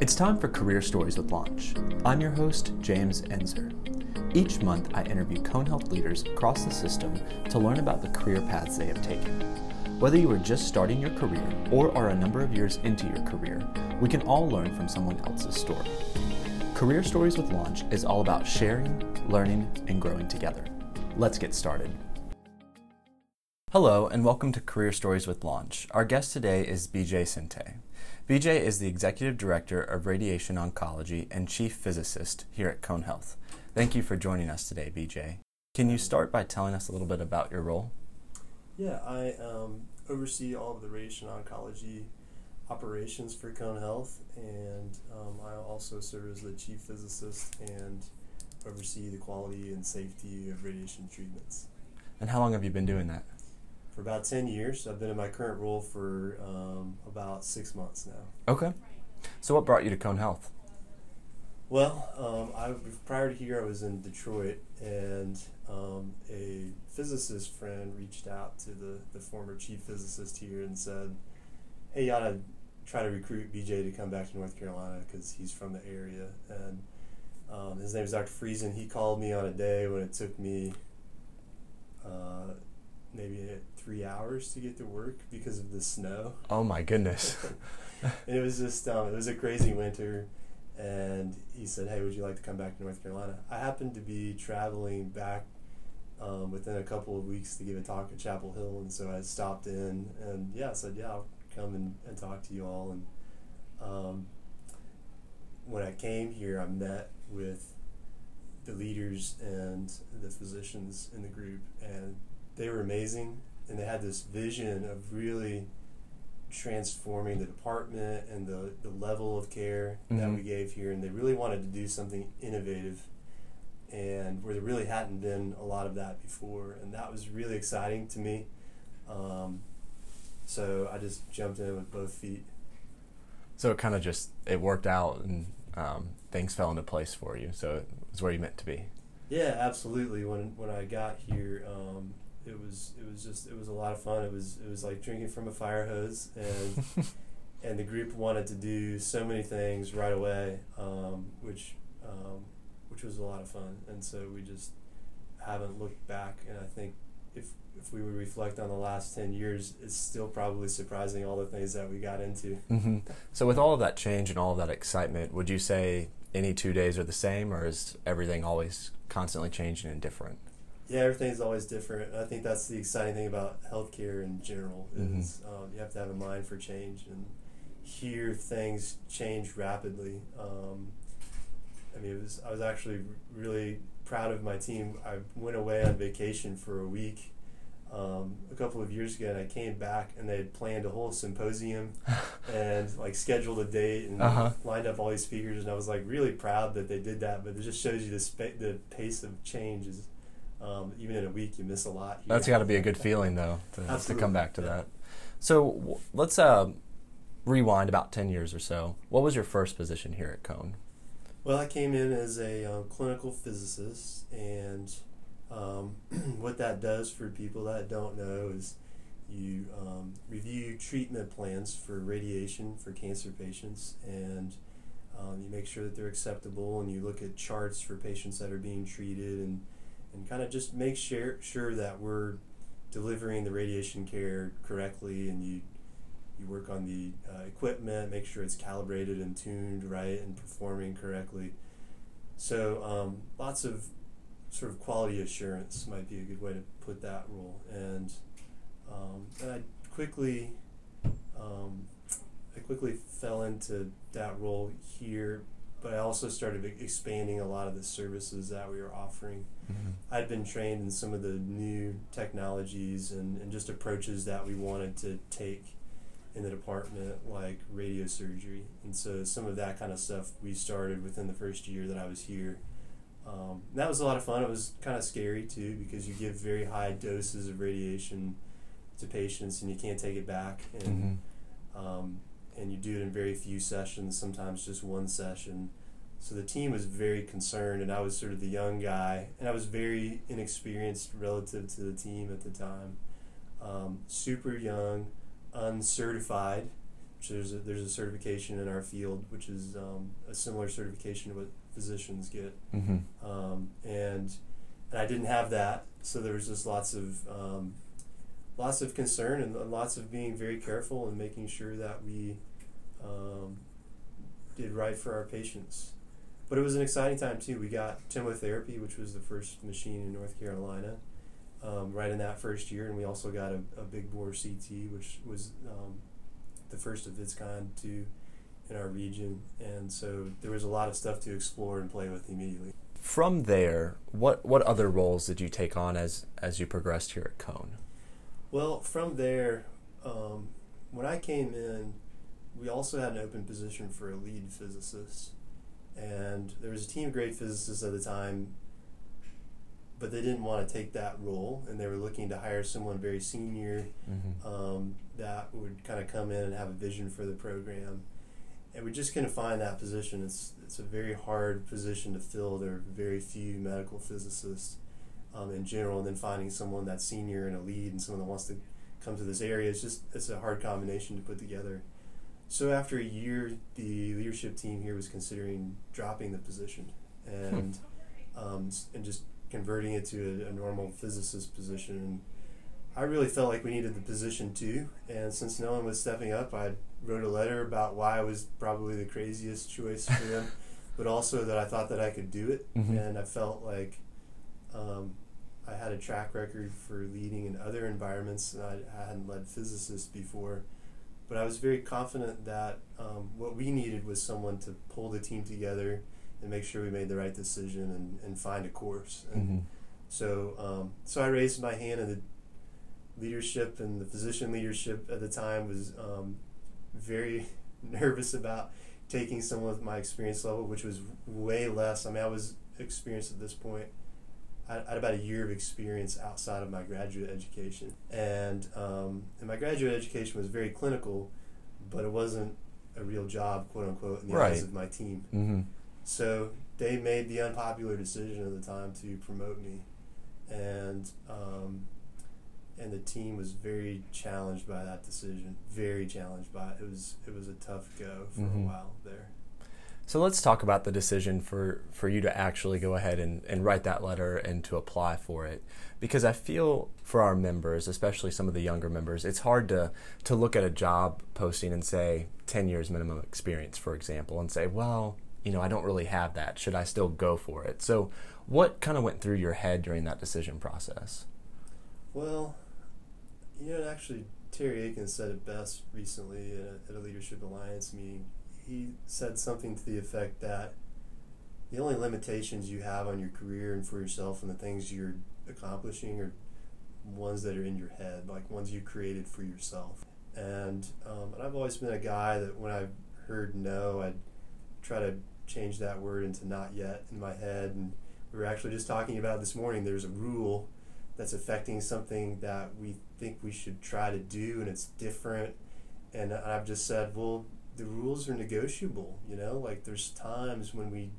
It's time for Career Stories with Launch. I'm your host, James Enzer. Each month, I interview Cone Health leaders across the system to learn about the career paths they have taken. Whether you are just starting your career or are a number of years into your career, we can all learn from someone else's story. Career Stories with Launch is all about sharing, learning, and growing together. Let's get started. Hello, and welcome to Career Stories with Launch. Our guest today is BJ Sintay. BJ is the Executive Director of Radiation Oncology and Chief Physicist here at Cone Health. Thank you for joining us today, BJ. Can you start by telling us a little bit about your role? Yeah, I um, oversee all of the radiation oncology operations for Cone Health, and um, I also serve as the chief physicist and oversee the quality and safety of radiation treatments. And how long have you been doing that? For about 10 years. I've been in my current role for um, about six months now. Okay. So, what brought you to Cone Health? Well, um, I prior to here, I was in Detroit, and um, a physicist friend reached out to the, the former chief physicist here and said, "Hey, you ought to try to recruit BJ to come back to North Carolina because he's from the area." And um, his name is Dr. Friesen. He called me on a day when it took me uh, maybe three hours to get to work because of the snow. Oh my goodness! it was just um, it was a crazy winter and he said, "Hey, would you like to come back to North Carolina?" I happened to be traveling back um, within a couple of weeks to give a talk at Chapel Hill, and so I stopped in and yeah, I said, "Yeah, I'll come and, and talk to you all." And um, when I came here, I met with the leaders and the physicians in the group, and they were amazing, and they had this vision of really transforming the department and the, the level of care mm-hmm. that we gave here and they really wanted to do something innovative and where there really hadn't been a lot of that before and that was really exciting to me. Um, so i just jumped in with both feet. So it kind of just it worked out and um, things fell into place for you so it was where you meant to be. Yeah absolutely. When when i got here um, it was it was just it was a lot of fun. It was it was like drinking from a fire hose, and and the group wanted to do so many things right away, um, which um, which was a lot of fun. And so we just haven't looked back. And I think if if we would reflect on the last ten years, it's still probably surprising all the things that we got into. Mm-hmm. So with all of that change and all of that excitement, would you say any two days are the same, or is everything always constantly changing and different? Yeah, everything's always different. I think that's the exciting thing about healthcare in general is mm-hmm. um, you have to have a mind for change and hear things change rapidly. Um, I mean, it was I was actually really proud of my team. I went away on vacation for a week um, a couple of years ago, and I came back, and they had planned a whole symposium and like scheduled a date and uh-huh. lined up all these speakers, and I was like really proud that they did that. But it just shows you the the pace of change is um, even in a week, you miss a lot. Here. That's got to be a good feeling, though, to, to come back to yeah. that. So w- let's uh, rewind about 10 years or so. What was your first position here at Cone? Well, I came in as a um, clinical physicist, and um, what that does for people that don't know is you um, review treatment plans for radiation for cancer patients, and um, you make sure that they're acceptable, and you look at charts for patients that are being treated, and and kind of just make sure sure that we're delivering the radiation care correctly and you you work on the uh, equipment make sure it's calibrated and tuned right and performing correctly. So um, lots of sort of quality assurance might be a good way to put that role and um, and I quickly um, I quickly fell into that role here but I also started expanding a lot of the services that we were offering. Mm-hmm. I'd been trained in some of the new technologies and, and just approaches that we wanted to take in the department, like radiosurgery. And so some of that kind of stuff we started within the first year that I was here. Um, that was a lot of fun. It was kind of scary too because you give very high doses of radiation to patients and you can't take it back. And mm-hmm. um, and you do it in very few sessions, sometimes just one session. So the team was very concerned, and I was sort of the young guy, and I was very inexperienced relative to the team at the time. Um, super young, uncertified, which there's a, there's a certification in our field, which is um, a similar certification to what physicians get. Mm-hmm. Um, and and I didn't have that, so there was just lots of um, lots of concern and lots of being very careful and making sure that we um, did right for our patients. But it was an exciting time too. We got TomoTherapy, which was the first machine in North Carolina, um, right in that first year, and we also got a, a big bore CT, which was um, the first of its kind too in our region. And so there was a lot of stuff to explore and play with immediately. From there, what what other roles did you take on as as you progressed here at Cone? Well, from there, um, when I came in, we also had an open position for a lead physicist. And there was a team of great physicists at the time but they didn't want to take that role and they were looking to hire someone very senior mm-hmm. um, that would kind of come in and have a vision for the program. And we just couldn't find that position. It's, it's a very hard position to fill. There are very few medical physicists um, in general and then finding someone that's senior and a lead and someone that wants to come to this area it's just it's a hard combination to put together so after a year, the leadership team here was considering dropping the position and um, and just converting it to a, a, normal physicist position. And I really felt like we needed the position too. And since no one was stepping up, I wrote a letter about why I was probably the craziest choice for them, but also that I thought that I could do it. Mm-hmm. And I felt like um, I had a track record for leading in other environments, and I, I hadn't led physicists before but I was very confident that um, what we needed was someone to pull the team together and make sure we made the right decision and, and find a course. And mm-hmm. so, um, so I raised my hand, and the leadership and the physician leadership at the time was um, very nervous about taking someone with my experience level, which was way less. I mean, I was experienced at this point I had about a year of experience outside of my graduate education, and um, and my graduate education was very clinical, but it wasn't a real job, quote unquote, in the right. eyes of my team. Mm-hmm. So they made the unpopular decision at the time to promote me, and um, and the team was very challenged by that decision. Very challenged by it. It was it was a tough go for mm-hmm. a while there. So let's talk about the decision for, for you to actually go ahead and, and write that letter and to apply for it. Because I feel for our members, especially some of the younger members, it's hard to, to look at a job posting and say 10 years minimum experience, for example, and say, well, you know, I don't really have that. Should I still go for it? So, what kind of went through your head during that decision process? Well, you know, actually, Terry Akin said it best recently at a, at a Leadership Alliance meeting he said something to the effect that the only limitations you have on your career and for yourself and the things you're accomplishing are ones that are in your head, like ones you created for yourself. And um, and I've always been a guy that when I heard no, I'd try to change that word into not yet in my head. And we were actually just talking about this morning. There's a rule that's affecting something that we think we should try to do, and it's different. And I've just said, well, the rules are negotiable. You know, like there's times when we,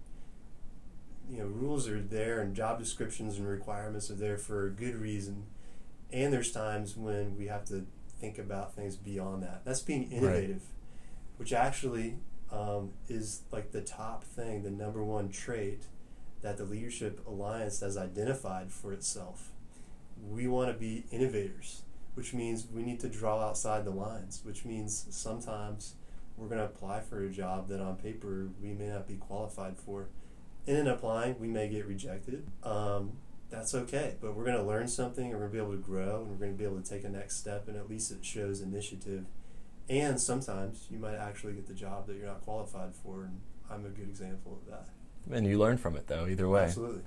you know, rules are there and job descriptions and requirements are there for a good reason, and there's times when we have to think about things beyond that. That's being innovative, right. which actually um, is like the top thing, the number one trait that the Leadership Alliance has identified for itself. We want to be innovators, which means we need to draw outside the lines, which means sometimes we're going to apply for a job that on paper we may not be qualified for. And in applying, we may get rejected. Um, that's okay, but we're going to learn something and we're going to be able to grow and we're going to be able to take a next step, and at least it shows initiative. And sometimes you might actually get the job that you're not qualified for, and I'm a good example of that. And you learn from it, though, either way. Absolutely.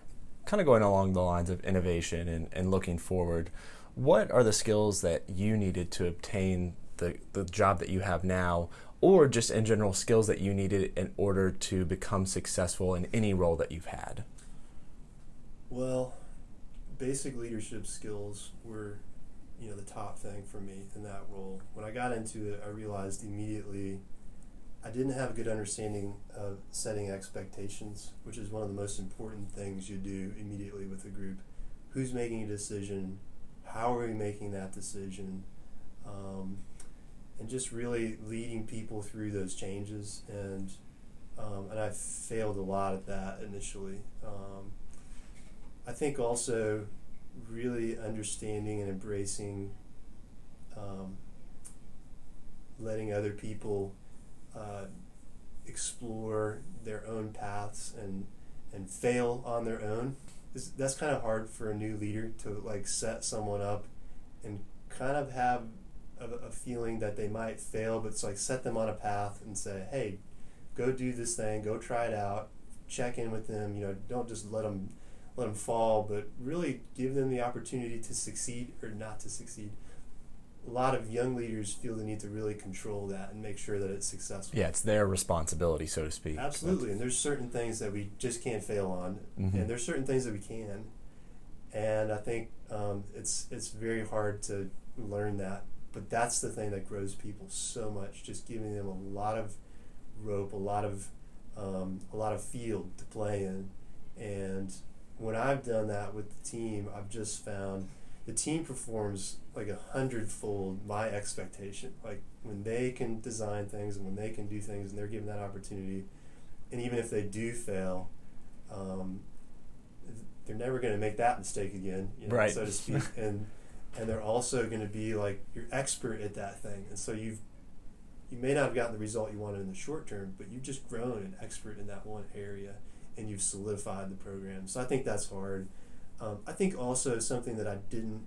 Kind of going along the lines of innovation and, and looking forward, what are the skills that you needed to obtain the, the job that you have now or just in general skills that you needed in order to become successful in any role that you've had? Well, basic leadership skills were, you know, the top thing for me in that role. When I got into it, I realized immediately I didn't have a good understanding of setting expectations, which is one of the most important things you do immediately with a group. Who's making a decision? How are we making that decision? Um, and just really leading people through those changes. And um, and I failed a lot at that initially. Um, I think also really understanding and embracing um, letting other people uh, explore their own paths and and fail on their own. This, that's kind of hard for a new leader to like set someone up and kind of have a, a feeling that they might fail, but it's like set them on a path and say, hey, go do this thing, go try it out, check in with them. You know, don't just let them let them fall, but really give them the opportunity to succeed or not to succeed a lot of young leaders feel the need to really control that and make sure that it's successful. Yeah, it's their responsibility, so to speak. Absolutely, and there's certain things that we just can't fail on, mm-hmm. and there's certain things that we can. And I think um, it's it's very hard to learn that, but that's the thing that grows people so much. Just giving them a lot of rope, a lot of um, a lot of field to play in, and when I've done that with the team, I've just found the team performs like a hundredfold my expectation. Like when they can design things and when they can do things and they're given that opportunity, and even if they do fail, um, they're never going to make that mistake again, you know, right. so to speak. and and they're also going to be like you're expert at that thing, and so you've you may not have gotten the result you wanted in the short term, but you've just grown an expert in that one area, and you've solidified the program. So I think that's hard. Um, I think also something that I didn't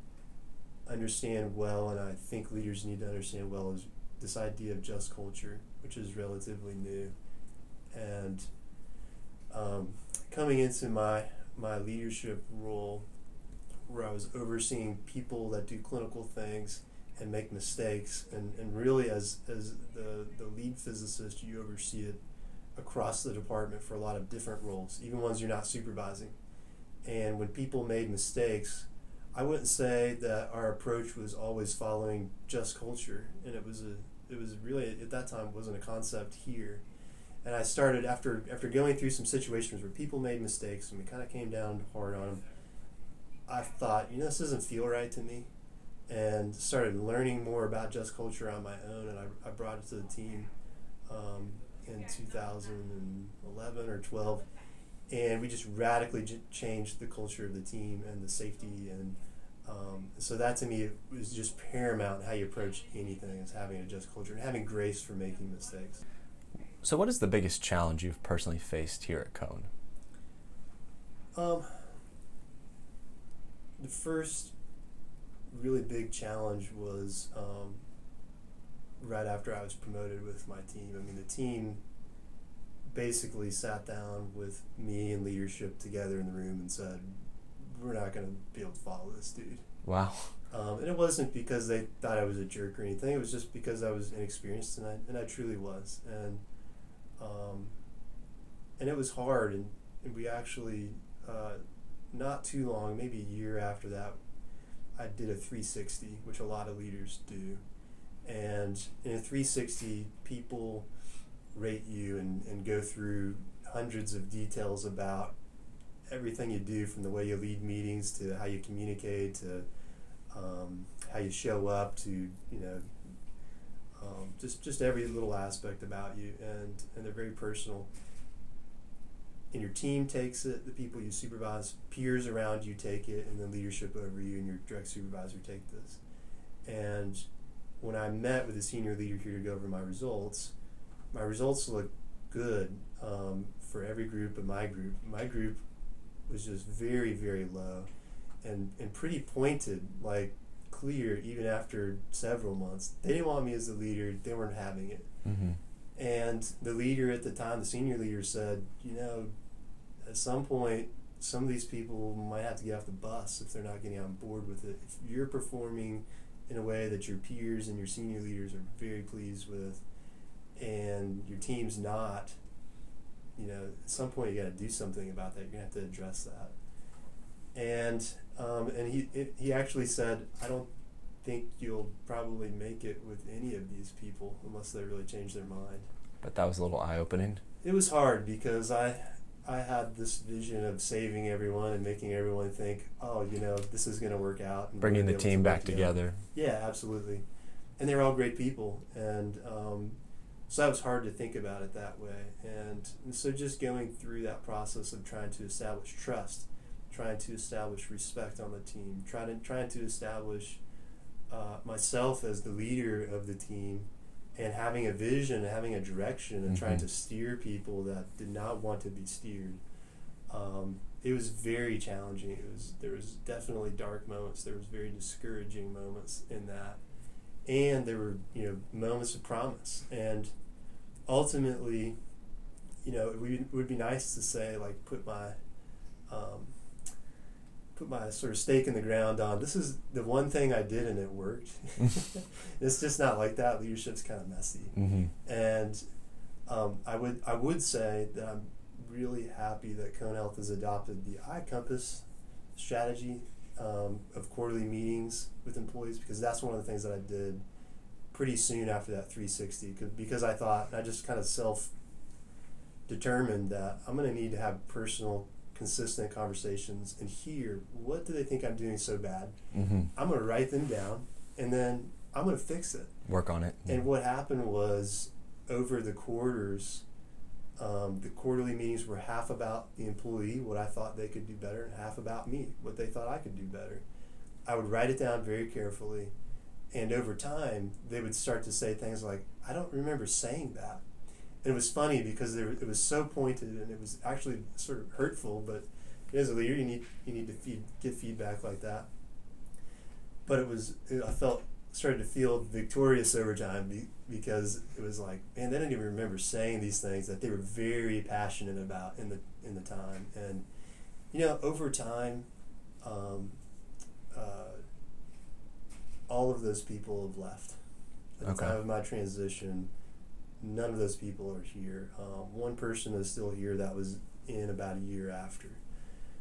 understand well, and I think leaders need to understand well, is this idea of just culture, which is relatively new. And um, coming into my my leadership role, where I was overseeing people that do clinical things and make mistakes, and, and really as as the, the lead physicist, you oversee it across the department for a lot of different roles, even ones you're not supervising. And when people made mistakes, I wouldn't say that our approach was always following just culture, and it was a it was really at that time wasn't a concept here. And I started after after going through some situations where people made mistakes and we kind of came down hard on them. I thought, you know, this doesn't feel right to me, and started learning more about just culture on my own, and I, I brought it to the team um, in 2011 or 12 and we just radically j- changed the culture of the team and the safety and um, so that to me was just paramount how you approach anything is having a just culture and having grace for making mistakes. So, what is the biggest challenge you've personally faced here at Cone? Um, the first really big challenge was um, right after I was promoted with my team. I mean, the team basically sat down with me and leadership together in the room and said, "We're not going to be able to follow this dude." Wow. Um, and it wasn't because they thought I was a jerk or anything. It was just because I was inexperienced, and I and I truly was. And um, and it was hard, and, and we actually uh, not too long, maybe a year after that, I did a 360, which a lot of leaders do. And in a 360, people rate you and, and go through hundreds of details about everything you do from the way you lead meetings to how you communicate to um, how you show up to you know um, just just every little aspect about you and and they're very personal and your team takes it the people you supervise peers around you take it and then leadership over you and your direct supervisor take this and when I met with a senior leader here to go over my results my results look good um, for every group but my group. My group was just very, very low and, and pretty pointed, like clear even after several months. They didn't want me as the leader, they weren't having it. Mm-hmm. And the leader at the time, the senior leader, said, you know, at some point, some of these people might have to get off the bus if they're not getting on board with it. If you're performing in a way that your peers and your senior leaders are very pleased with, and your team's not, you know, at some point you got to do something about that. You're gonna have to address that. And um, and he it, he actually said, I don't think you'll probably make it with any of these people unless they really change their mind. But that was a little eye opening. It was hard because I I had this vision of saving everyone and making everyone think, oh, you know, this is going to work out. And Bringing the team back together. together. Yeah, absolutely. and they're all great people, and um, so that was hard to think about it that way. And, and so just going through that process of trying to establish trust, trying to establish respect on the team, trying to trying to establish uh, myself as the leader of the team and having a vision and having a direction and mm-hmm. trying to steer people that did not want to be steered. Um, it was very challenging. It was there was definitely dark moments. There was very discouraging moments in that, and there were you know moments of promise. And ultimately, you know, it would, it would be nice to say like put my um, put my sort of stake in the ground on this is the one thing I did and it worked. it's just not like that. Leadership's kind of messy, mm-hmm. and um, I would I would say that I'm really happy that Cone Health has adopted the iCompass strategy um, of quarterly meetings with employees because that's one of the things that I did pretty soon after that 360 because I thought I just kind of self determined that I'm going to need to have personal consistent conversations and hear what do they think I'm doing so bad. Mm-hmm. I'm going to write them down and then I'm going to fix it. Work on it. And what happened was over the quarters, um, the quarterly meetings were half about the employee, what I thought they could do better, and half about me, what they thought I could do better. I would write it down very carefully. And over time, they would start to say things like, I don't remember saying that. And it was funny because there, it was so pointed and it was actually sort of hurtful, but as a leader, you need, you need to feed, get feedback like that. But it was, it, I felt, started to feel victorious over time be, because it was like, man, they didn't even remember saying these things that they were very passionate about in the, in the time. And, you know, over time, um, uh, all of those people have left. At the time of my transition, none of those people are here. Um, one person is still here that was in about a year after,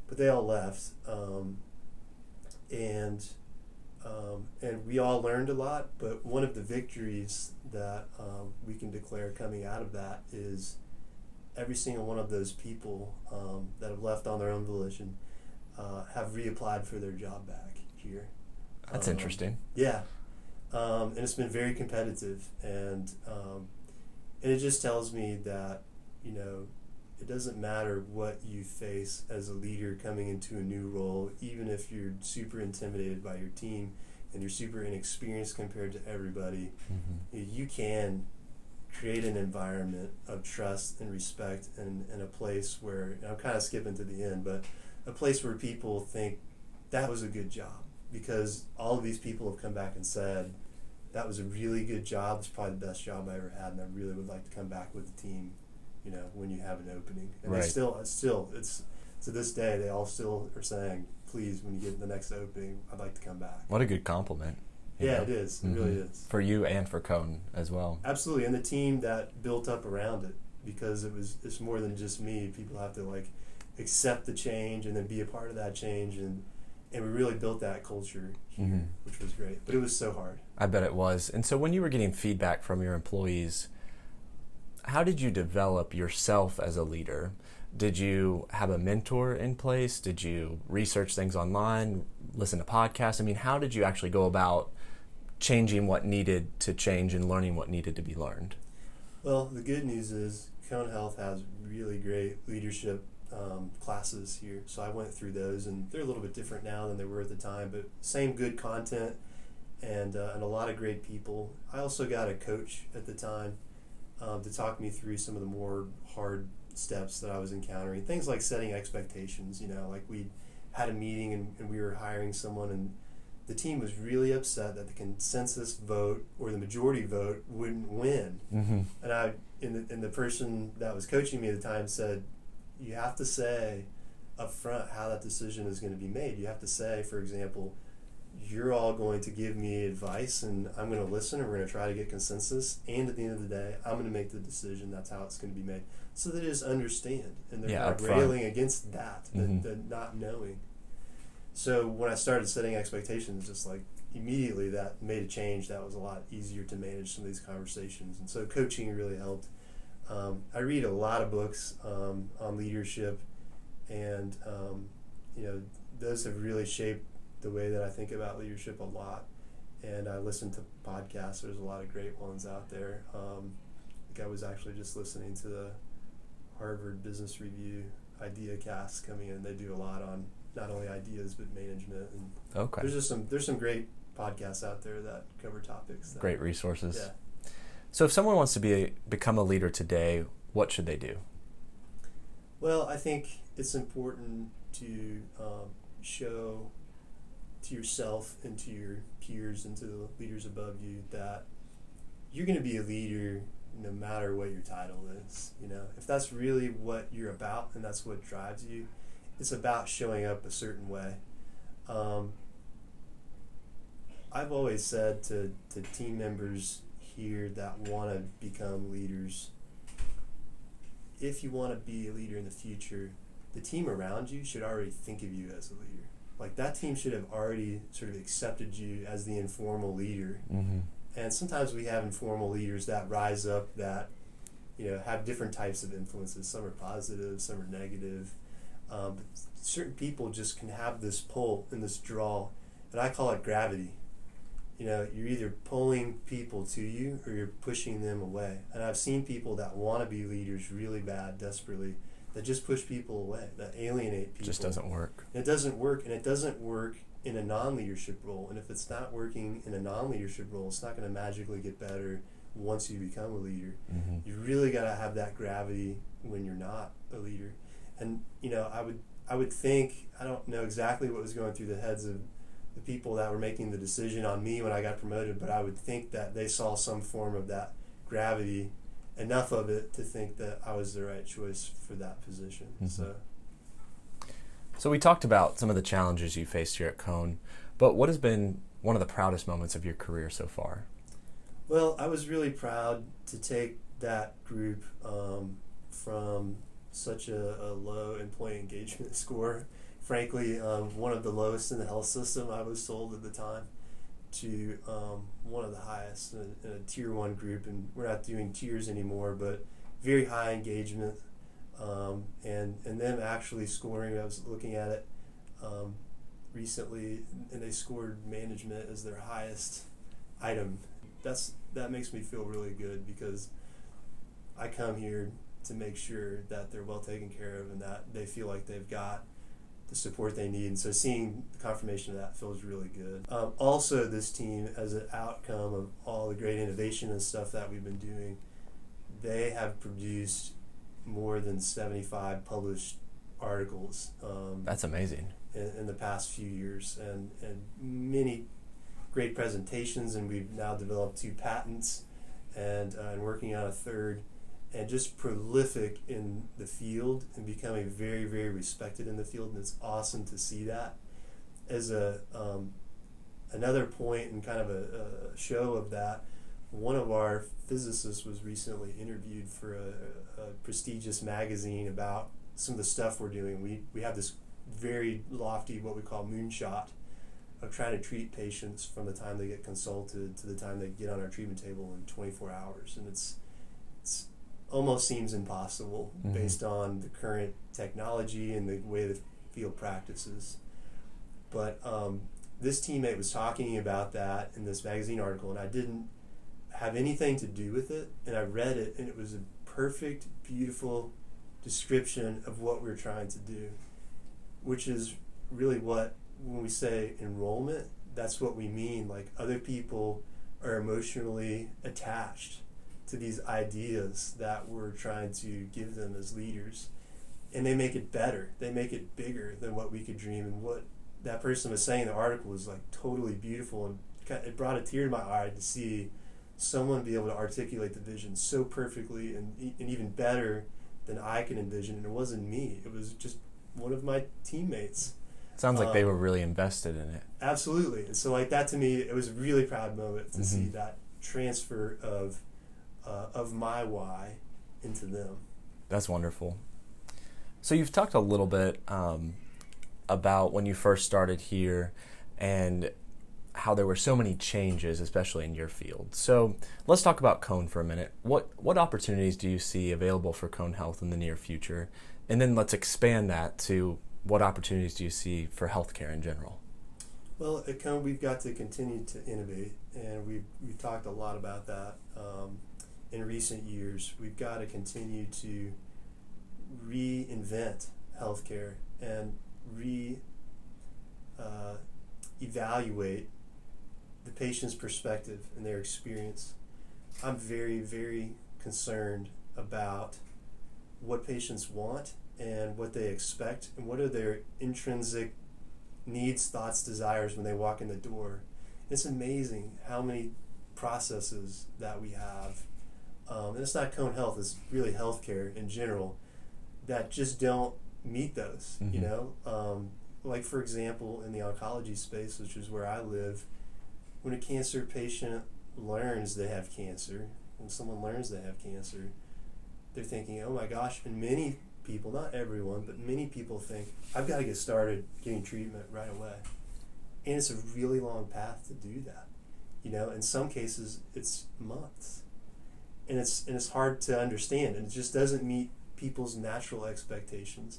but they all left. Um, and um, and we all learned a lot. But one of the victories that um, we can declare coming out of that is every single one of those people um, that have left on their own volition uh, have reapplied for their job back here. That's interesting. Yeah. Um, and it's been very competitive, and um, and it just tells me that you know it doesn't matter what you face as a leader coming into a new role, even if you're super intimidated by your team and you're super inexperienced compared to everybody. Mm-hmm. You can create an environment of trust and respect and, and a place where I'm kind of skipping to the end, but a place where people think that was a good job because all of these people have come back and said that was a really good job. It's probably the best job I ever had, and I really would like to come back with the team. You know, when you have an opening, and right. still, still, it's to this day they all still are saying, "Please, when you get the next opening, I'd like to come back." What a good compliment. Yeah, know? it is. It mm-hmm. really is for you and for Cone as well. Absolutely, and the team that built up around it because it was it's more than just me. People have to like accept the change and then be a part of that change and and we really built that culture here, mm-hmm. which was great. But it was so hard. I bet it was. And so, when you were getting feedback from your employees, how did you develop yourself as a leader? Did you have a mentor in place? Did you research things online, listen to podcasts? I mean, how did you actually go about changing what needed to change and learning what needed to be learned? Well, the good news is Cone Health has really great leadership um, classes here. So I went through those, and they're a little bit different now than they were at the time, but same good content and uh, and a lot of great people. I also got a coach at the time um, to talk me through some of the more hard steps that I was encountering. Things like setting expectations. You know, like we had a meeting and, and we were hiring someone and the team was really upset that the consensus vote or the majority vote wouldn't win. Mm-hmm. And I, and the, and the person that was coaching me at the time said, you have to say up front how that decision is going to be made. You have to say, for example, you're all going to give me advice and I'm going to listen and we're going to try to get consensus. And at the end of the day, I'm going to make the decision. That's how it's going to be made. So they just understand and they're yeah, not railing against that, mm-hmm. the, the not knowing. So when I started setting expectations, just like immediately that made a change. That was a lot easier to manage some of these conversations. And so coaching really helped. Um, I read a lot of books um, on leadership, and um, you know those have really shaped the way that I think about leadership a lot. and I listen to podcasts. There's a lot of great ones out there. Um, like I was actually just listening to the Harvard Business Review Idea Cast coming in. They do a lot on not only ideas but management. And Okay. there's just some there's some great podcasts out there that cover topics. That, Great resources. Yeah. So if someone wants to be a, become a leader today, what should they do? Well, I think it's important to um, show to yourself and to your peers and to the leaders above you that you're going to be a leader no matter what your title is. You know, if that's really what you're about and that's what drives you, it's about showing up a certain way. Um, I've always said to, to team members here that want to become leaders if you want to be a leader in the future, the team around you should already think of you as a leader. Like that team should have already sort of accepted you as the informal leader. Mm-hmm. And sometimes we have informal leaders that rise up that, you know, have different types of influences. Some are positive, some are negative. Um, but certain people just can have this pull and this draw, and I call it gravity. You know, you're either pulling people to you or you're pushing them away. And I've seen people that want to be leaders really bad, desperately, that just push people away, that alienate people. Just doesn't work. And it doesn't work, and it doesn't work in a non-leadership role. And if it's not working in a non-leadership role, it's not going to magically get better once you become a leader. Mm-hmm. You really got to have that gravity when you're not a leader. And you know, I would I would think I don't know exactly what was going through the heads of the people that were making the decision on me when I got promoted, but I would think that they saw some form of that gravity, enough of it to think that I was the right choice for that position. Mhm. So. So we talked about some of the challenges you faced here at Cone, but what has been one of the proudest moments of your career so far? Well, I was really proud to take that group um, from such a, a low employee engagement score, frankly, um, one of the lowest in the health system, I was told at the time, to um, one of the highest in, in a tier one group. And we're not doing tiers anymore, but very high engagement. Um, and, and them actually scoring, I was looking at it um, recently, and they scored management as their highest item that's that makes me feel really good because I come here to make sure that they're well taken care of and that they feel like they've got the support they need. And so seeing the confirmation of that feels really good. Um, also, this team, as an outcome of all the great innovation and stuff that we've been doing, they have produced more than 75 published articles. Um, That's amazing. in, in the past few years and, and many great presentations and we've now developed two patents and, uh, and working on a third and just prolific in the field and becoming very very respected in the field and it's awesome to see that. As a um, another point and kind of a, a show of that one of our physicists was recently interviewed for a, a prestigious magazine about some of the stuff we're doing. We, we have this very lofty what we call moonshot of trying to treat patients from the time they get consulted to the time they get on our treatment table in 24 hours and it's it's almost seems impossible Mhm. based on the current technology and the way the field practices but um, this teammate was talking about that in this magazine article and i didn't have anything to do with it and i read it and it was a perfect beautiful description of what we're trying to do which is really what when we say enrollment that's what we mean like other people are emotionally attached to these ideas that we're trying to give them as leaders. And they make it better. They make it bigger than what we could dream. And what that person was saying in the article was like totally beautiful. And it brought a tear to my eye to see someone be able to articulate the vision so perfectly and, and even better than I could envision. And it wasn't me. It was just one of my teammates. Sounds like they Um, were really invested in it. Absolutely. And so like that to me, it was a really proud moment to see Mhm. that transfer of uh, of my why into them. That's wonderful. So you've talked a little bit um, about when you first started here and how there were so many changes, especially in your field. So let's talk about Cone for a minute. What what opportunities do you see available for Cone Health in the near future? And then let's expand that to what opportunities do you see for healthcare in general? Well, at Cone, we've got to continue to innovate, and we've, we've talked a lot about that um, in recent years. We've got to continue to reinvent healthcare and re uh, evaluate the patient's perspective and their experience. I'm very, very concerned about what patients want and what they expect and what are their intrinsic needs, thoughts, desires when they walk in the door. It's amazing how many processes that we have, um, and it's not Cone Health; it's really healthcare in general that just don't meet those. Mm-hmm. You know, um, like for example, in the oncology space, which is where I live, when a cancer patient learns they have cancer, when someone learns they have cancer, they're thinking, "Oh my gosh!" And many people, not everyone, but many people think, I've got to get started getting treatment right away. And it's a really long path to do that. You know, in some cases, it's months. And it's, and it's hard to understand, and it just doesn't meet people's natural expectations.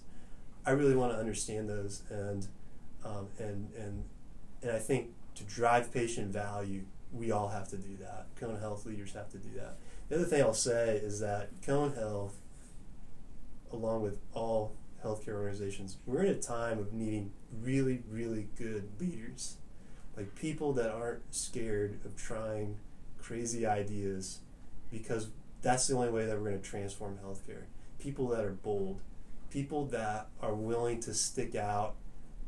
I really want to understand those, and, um, and, and, and I think to drive patient value, we all have to do that. Cone Health leaders have to do that. The other thing I'll say is that Cone Health along with all healthcare organizations, we're in a time of needing really, really good leaders. Like people that aren't scared of trying crazy ideas because that's the only way that we're going to transform healthcare. People that are bold, people that are willing to stick out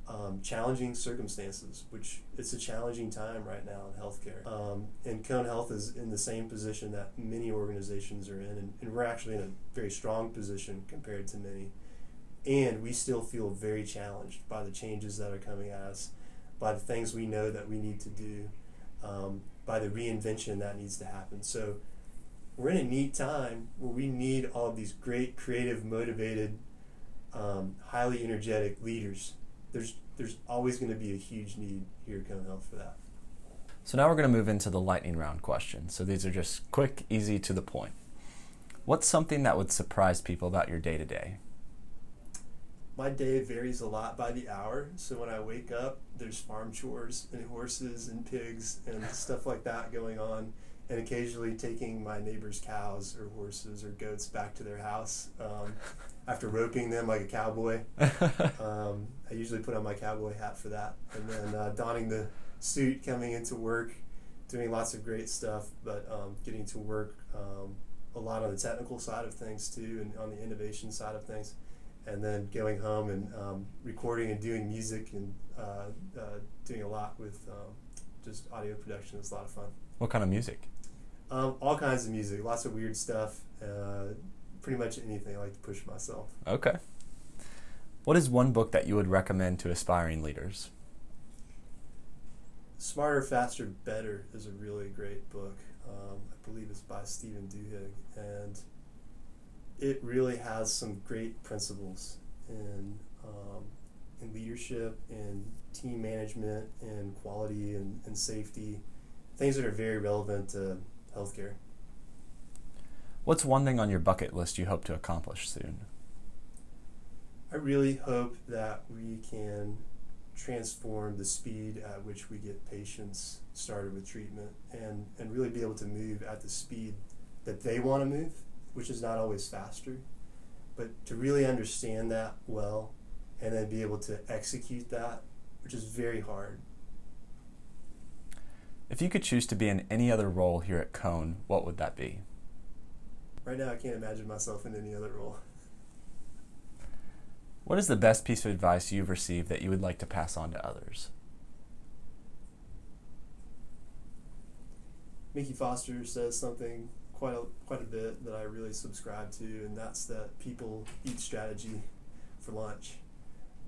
um, challenging circumstances, which it's a challenging time right now in healthcare. Um, and Cone Health is in the same position that many organizations are in, and, and, we're actually in a very strong position compared to many. And we still feel very challenged by the changes that are coming at us, by the things we know that we need to do, um, by the reinvention that needs to happen. So we're in a neat time where we need all of these great, creative, motivated, um, highly energetic leaders there's there's always going to be a huge need here at Cone Health for that. So now we're going to move into the lightning round questions. So these are just quick, easy, to the point. What's something that would surprise people about your day to day? My day varies a lot by the hour. So when I wake up, there's farm chores and horses and pigs and stuff like that going on and occasionally taking my neighbor's cows or horses or goats back to their house um, after roping them like a cowboy. Um, I usually put on my cowboy hat for that, and then uh, donning the suit, coming into work, doing lots of great stuff, but um, getting to work um, a lot on the technical side of things too, and on the innovation side of things. And then going home and um, recording and doing music and uh, uh, doing a lot with um, just audio production is a lot of fun. What kind of music? Um, all kinds of music, lots of weird stuff. Uh, pretty much anything. I like to push myself. Okay. What is one book that you would recommend to aspiring leaders? Smarter, Faster, Better is a really great book. Um, I believe it's by Stephen Duhigg, and it really has some great principles in um, in leadership, in team management, in quality and, and safety, things that are very relevant to healthcare. What's one thing on your bucket list you hope to accomplish soon? I really hope that we can transform the speed at which we get patients started with treatment and, and really be able to move at the speed that they want to move, which is not always faster, but to really understand that well and then be able to execute that, which is very hard. If you could choose to be in any other role here at Cone, what would that be? Right now, I can't imagine myself in any other role. What is the best piece of advice you've received that you would like to pass on to others? Mickey Foster says something quite a, quite a bit that I really subscribe to, and that's that people eat strategy for lunch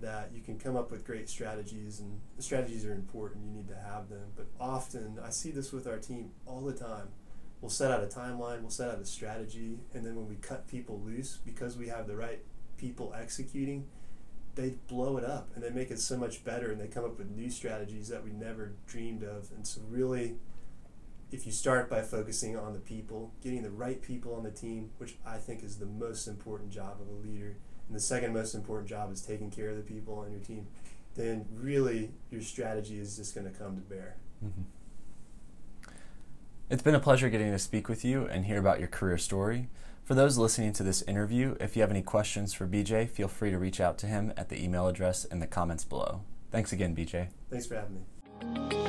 that you can come up with great strategies and strategies are important you need to have them. But often i see this with our team all the time. We'll set out a timeline we'll set out a strategy and then when we cut people loose because we have the right people executing they blow it up and they make it so much better and they come up with new strategies that we never dreamed of. And so really if you start by focusing on the people getting the right people on the team which i think is the most important job of a leader and the second most important job is taking care of the people on your team. then really your strategy is just going to come to bear. Mm-hmm. It's been a pleasure getting to speak with you and hear about your career story. For those listening to this interview, if you have any questions for BJ, feel free to reach out to him at the email address in the comments below. Thanks again, BJ. Thanks for having me.